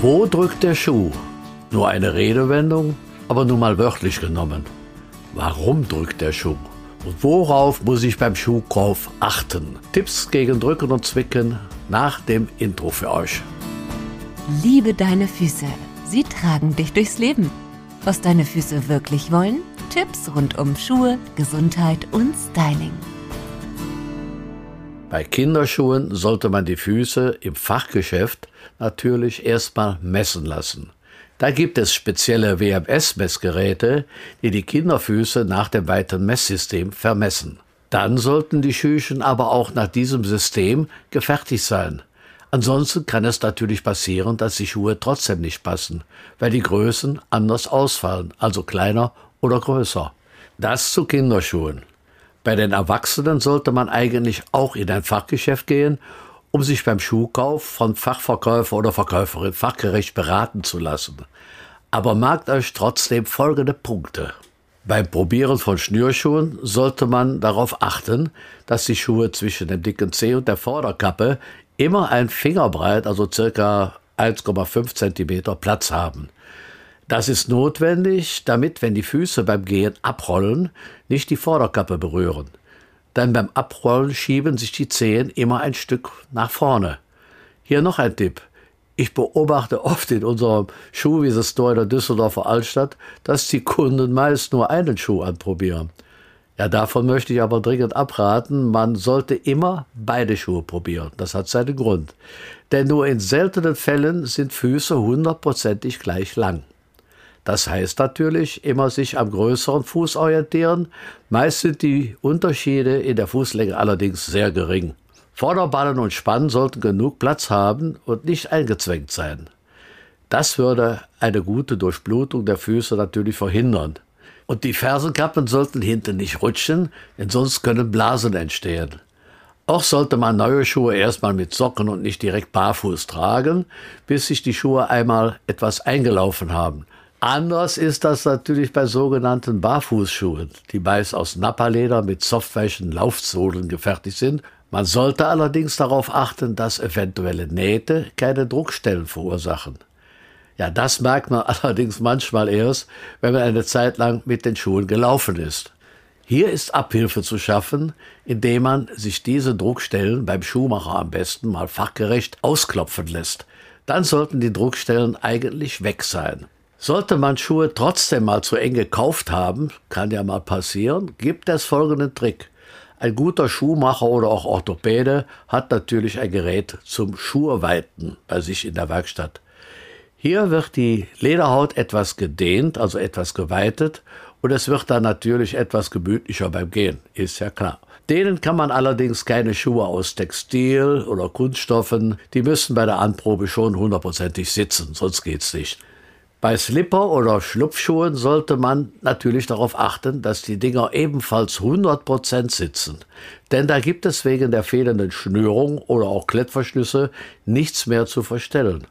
Wo drückt der Schuh? Nur eine Redewendung, aber nun mal wörtlich genommen. Warum drückt der Schuh? Und worauf muss ich beim Schuhkauf achten? Tipps gegen Drücken und Zwicken nach dem Intro für euch. Liebe deine Füße. Sie tragen dich durchs Leben. Was deine Füße wirklich wollen? Tipps rund um Schuhe, Gesundheit und Styling. Bei Kinderschuhen sollte man die Füße im Fachgeschäft natürlich erstmal messen lassen. Da gibt es spezielle WMS-Messgeräte, die die Kinderfüße nach dem weiteren Messsystem vermessen. Dann sollten die Schüchen aber auch nach diesem System gefertigt sein. Ansonsten kann es natürlich passieren, dass die Schuhe trotzdem nicht passen, weil die Größen anders ausfallen, also kleiner oder größer. Das zu Kinderschuhen. Bei den Erwachsenen sollte man eigentlich auch in ein Fachgeschäft gehen, um sich beim Schuhkauf von Fachverkäufer oder Verkäuferin fachgerecht beraten zu lassen. Aber merkt euch trotzdem folgende Punkte. Beim Probieren von Schnürschuhen sollte man darauf achten, dass die Schuhe zwischen dem dicken Zeh und der Vorderkappe immer ein Fingerbreit, also circa 1,5 cm Platz haben. Das ist notwendig, damit, wenn die Füße beim Gehen abrollen, nicht die Vorderkappe berühren. Denn beim Abrollen schieben sich die Zehen immer ein Stück nach vorne. Hier noch ein Tipp. Ich beobachte oft in unserem Schuhwiese-Store in der Düsseldorfer Altstadt, dass die Kunden meist nur einen Schuh anprobieren. Ja, davon möchte ich aber dringend abraten. Man sollte immer beide Schuhe probieren. Das hat seinen Grund. Denn nur in seltenen Fällen sind Füße hundertprozentig gleich lang. Das heißt natürlich immer sich am größeren Fuß orientieren. Meist sind die Unterschiede in der Fußlänge allerdings sehr gering. Vorderballen und Spann sollten genug Platz haben und nicht eingezwängt sein. Das würde eine gute Durchblutung der Füße natürlich verhindern. Und die Fersenkappen sollten hinten nicht rutschen, denn sonst können Blasen entstehen. Auch sollte man neue Schuhe erstmal mit Socken und nicht direkt barfuß tragen, bis sich die Schuhe einmal etwas eingelaufen haben. Anders ist das natürlich bei sogenannten Barfußschuhen, die meist aus Napperleder mit softweichen Laufsohlen gefertigt sind. Man sollte allerdings darauf achten, dass eventuelle Nähte keine Druckstellen verursachen. Ja, das merkt man allerdings manchmal erst, wenn man eine Zeit lang mit den Schuhen gelaufen ist. Hier ist Abhilfe zu schaffen, indem man sich diese Druckstellen beim Schuhmacher am besten mal fachgerecht ausklopfen lässt. Dann sollten die Druckstellen eigentlich weg sein. Sollte man Schuhe trotzdem mal zu eng gekauft haben, kann ja mal passieren, gibt es folgenden Trick. Ein guter Schuhmacher oder auch Orthopäde hat natürlich ein Gerät zum Schuhweiten bei sich in der Werkstatt. Hier wird die Lederhaut etwas gedehnt, also etwas geweitet, und es wird dann natürlich etwas gemütlicher beim Gehen, ist ja klar. Denen kann man allerdings keine Schuhe aus Textil oder Kunststoffen, die müssen bei der Anprobe schon hundertprozentig sitzen, sonst geht's nicht. Bei Slipper oder Schlupfschuhen sollte man natürlich darauf achten, dass die Dinger ebenfalls 100% sitzen. Denn da gibt es wegen der fehlenden Schnürung oder auch Klettverschlüsse nichts mehr zu verstellen.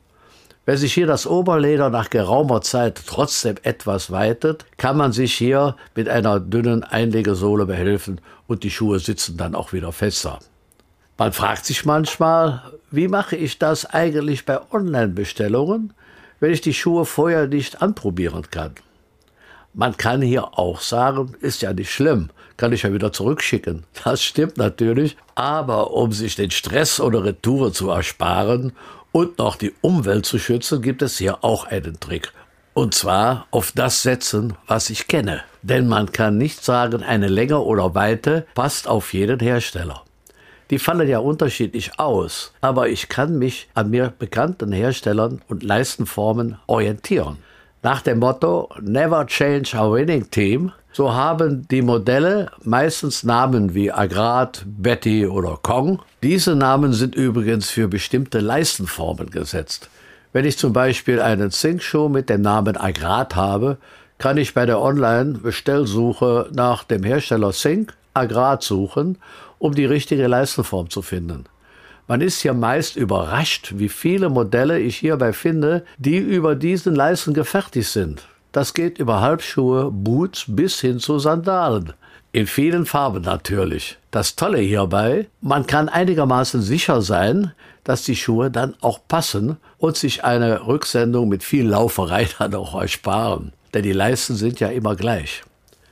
Wenn sich hier das Oberleder nach geraumer Zeit trotzdem etwas weitet, kann man sich hier mit einer dünnen Einlegesohle behelfen und die Schuhe sitzen dann auch wieder fester. Man fragt sich manchmal, wie mache ich das eigentlich bei Online-Bestellungen? Wenn ich die Schuhe vorher nicht anprobieren kann. Man kann hier auch sagen, ist ja nicht schlimm, kann ich ja wieder zurückschicken. Das stimmt natürlich, aber um sich den Stress oder Retour zu ersparen und noch die Umwelt zu schützen, gibt es hier auch einen Trick. Und zwar auf das setzen, was ich kenne. Denn man kann nicht sagen, eine Länge oder Weite passt auf jeden Hersteller. Die fallen ja unterschiedlich aus, aber ich kann mich an mir bekannten Herstellern und Leistenformen orientieren. Nach dem Motto Never Change Our Winning Team, so haben die Modelle meistens Namen wie Agrat, Betty oder Kong. Diese Namen sind übrigens für bestimmte Leistenformen gesetzt. Wenn ich zum Beispiel einen Zinkschuh mit dem Namen Agrat habe, kann ich bei der Online-Bestellsuche nach dem Hersteller Zink Agrat suchen um die richtige Leistenform zu finden. Man ist ja meist überrascht, wie viele Modelle ich hierbei finde, die über diesen Leisten gefertigt sind. Das geht über Halbschuhe, Boots bis hin zu Sandalen. In vielen Farben natürlich. Das Tolle hierbei, man kann einigermaßen sicher sein, dass die Schuhe dann auch passen und sich eine Rücksendung mit viel Lauferei dann auch ersparen. Denn die Leisten sind ja immer gleich.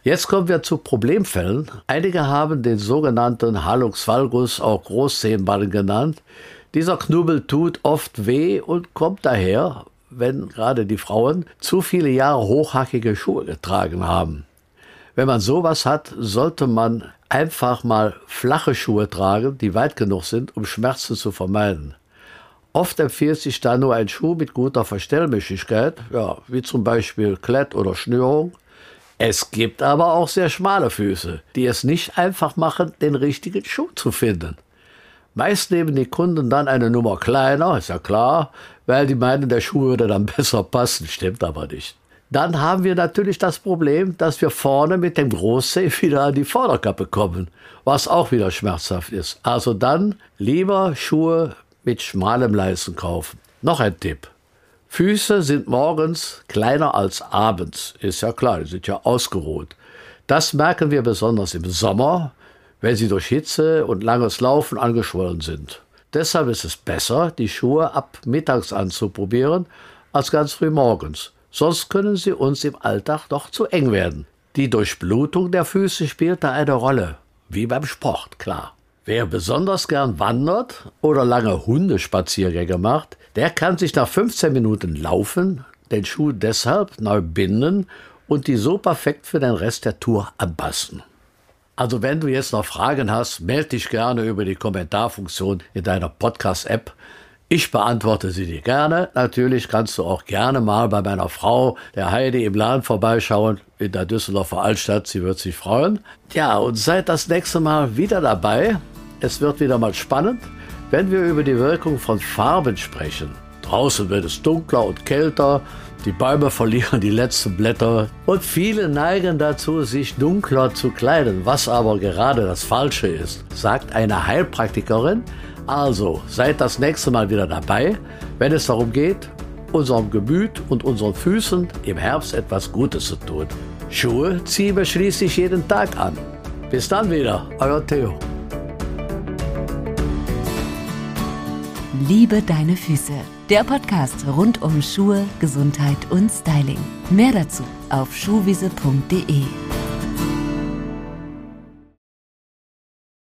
Jetzt kommen wir zu Problemfällen. Einige haben den sogenannten Halux valgus, auch Großzehenballen genannt. Dieser Knubbel tut oft weh und kommt daher, wenn gerade die Frauen zu viele Jahre hochhackige Schuhe getragen haben. Wenn man sowas hat, sollte man einfach mal flache Schuhe tragen, die weit genug sind, um Schmerzen zu vermeiden. Oft empfiehlt sich da nur ein Schuh mit guter Verstellmächtigkeit, ja, wie zum Beispiel Klett oder Schnürung. Es gibt aber auch sehr schmale Füße, die es nicht einfach machen, den richtigen Schuh zu finden. Meist nehmen die Kunden dann eine Nummer kleiner, ist ja klar, weil die meinen, der Schuh würde dann besser passen, stimmt aber nicht. Dann haben wir natürlich das Problem, dass wir vorne mit dem Großzeh wieder an die Vorderkappe kommen, was auch wieder schmerzhaft ist. Also dann lieber Schuhe mit schmalem Leisten kaufen. Noch ein Tipp. Füße sind morgens kleiner als abends. Ist ja klar, die sind ja ausgeruht. Das merken wir besonders im Sommer, wenn sie durch Hitze und langes Laufen angeschwollen sind. Deshalb ist es besser, die Schuhe ab mittags anzuprobieren, als ganz früh morgens. Sonst können sie uns im Alltag doch zu eng werden. Die Durchblutung der Füße spielt da eine Rolle. Wie beim Sport, klar. Wer besonders gern wandert oder lange Hundespaziergänge macht, der kann sich nach 15 Minuten Laufen den Schuh deshalb neu binden und die so perfekt für den Rest der Tour anpassen. Also wenn du jetzt noch Fragen hast, melde dich gerne über die Kommentarfunktion in deiner Podcast-App. Ich beantworte sie dir gerne. Natürlich kannst du auch gerne mal bei meiner Frau, der Heidi, im Laden vorbeischauen in der Düsseldorfer Altstadt. Sie wird sich freuen. Ja, und seid das nächste Mal wieder dabei. Es wird wieder mal spannend, wenn wir über die Wirkung von Farben sprechen. Draußen wird es dunkler und kälter, die Bäume verlieren die letzten Blätter und viele neigen dazu, sich dunkler zu kleiden, was aber gerade das Falsche ist, sagt eine Heilpraktikerin. Also seid das nächste Mal wieder dabei, wenn es darum geht, unserem Gemüt und unseren Füßen im Herbst etwas Gutes zu tun. Schuhe ziehen wir schließlich jeden Tag an. Bis dann wieder, euer Theo. Liebe deine Füße. Der Podcast rund um Schuhe, Gesundheit und Styling. Mehr dazu auf schuhwiese.de.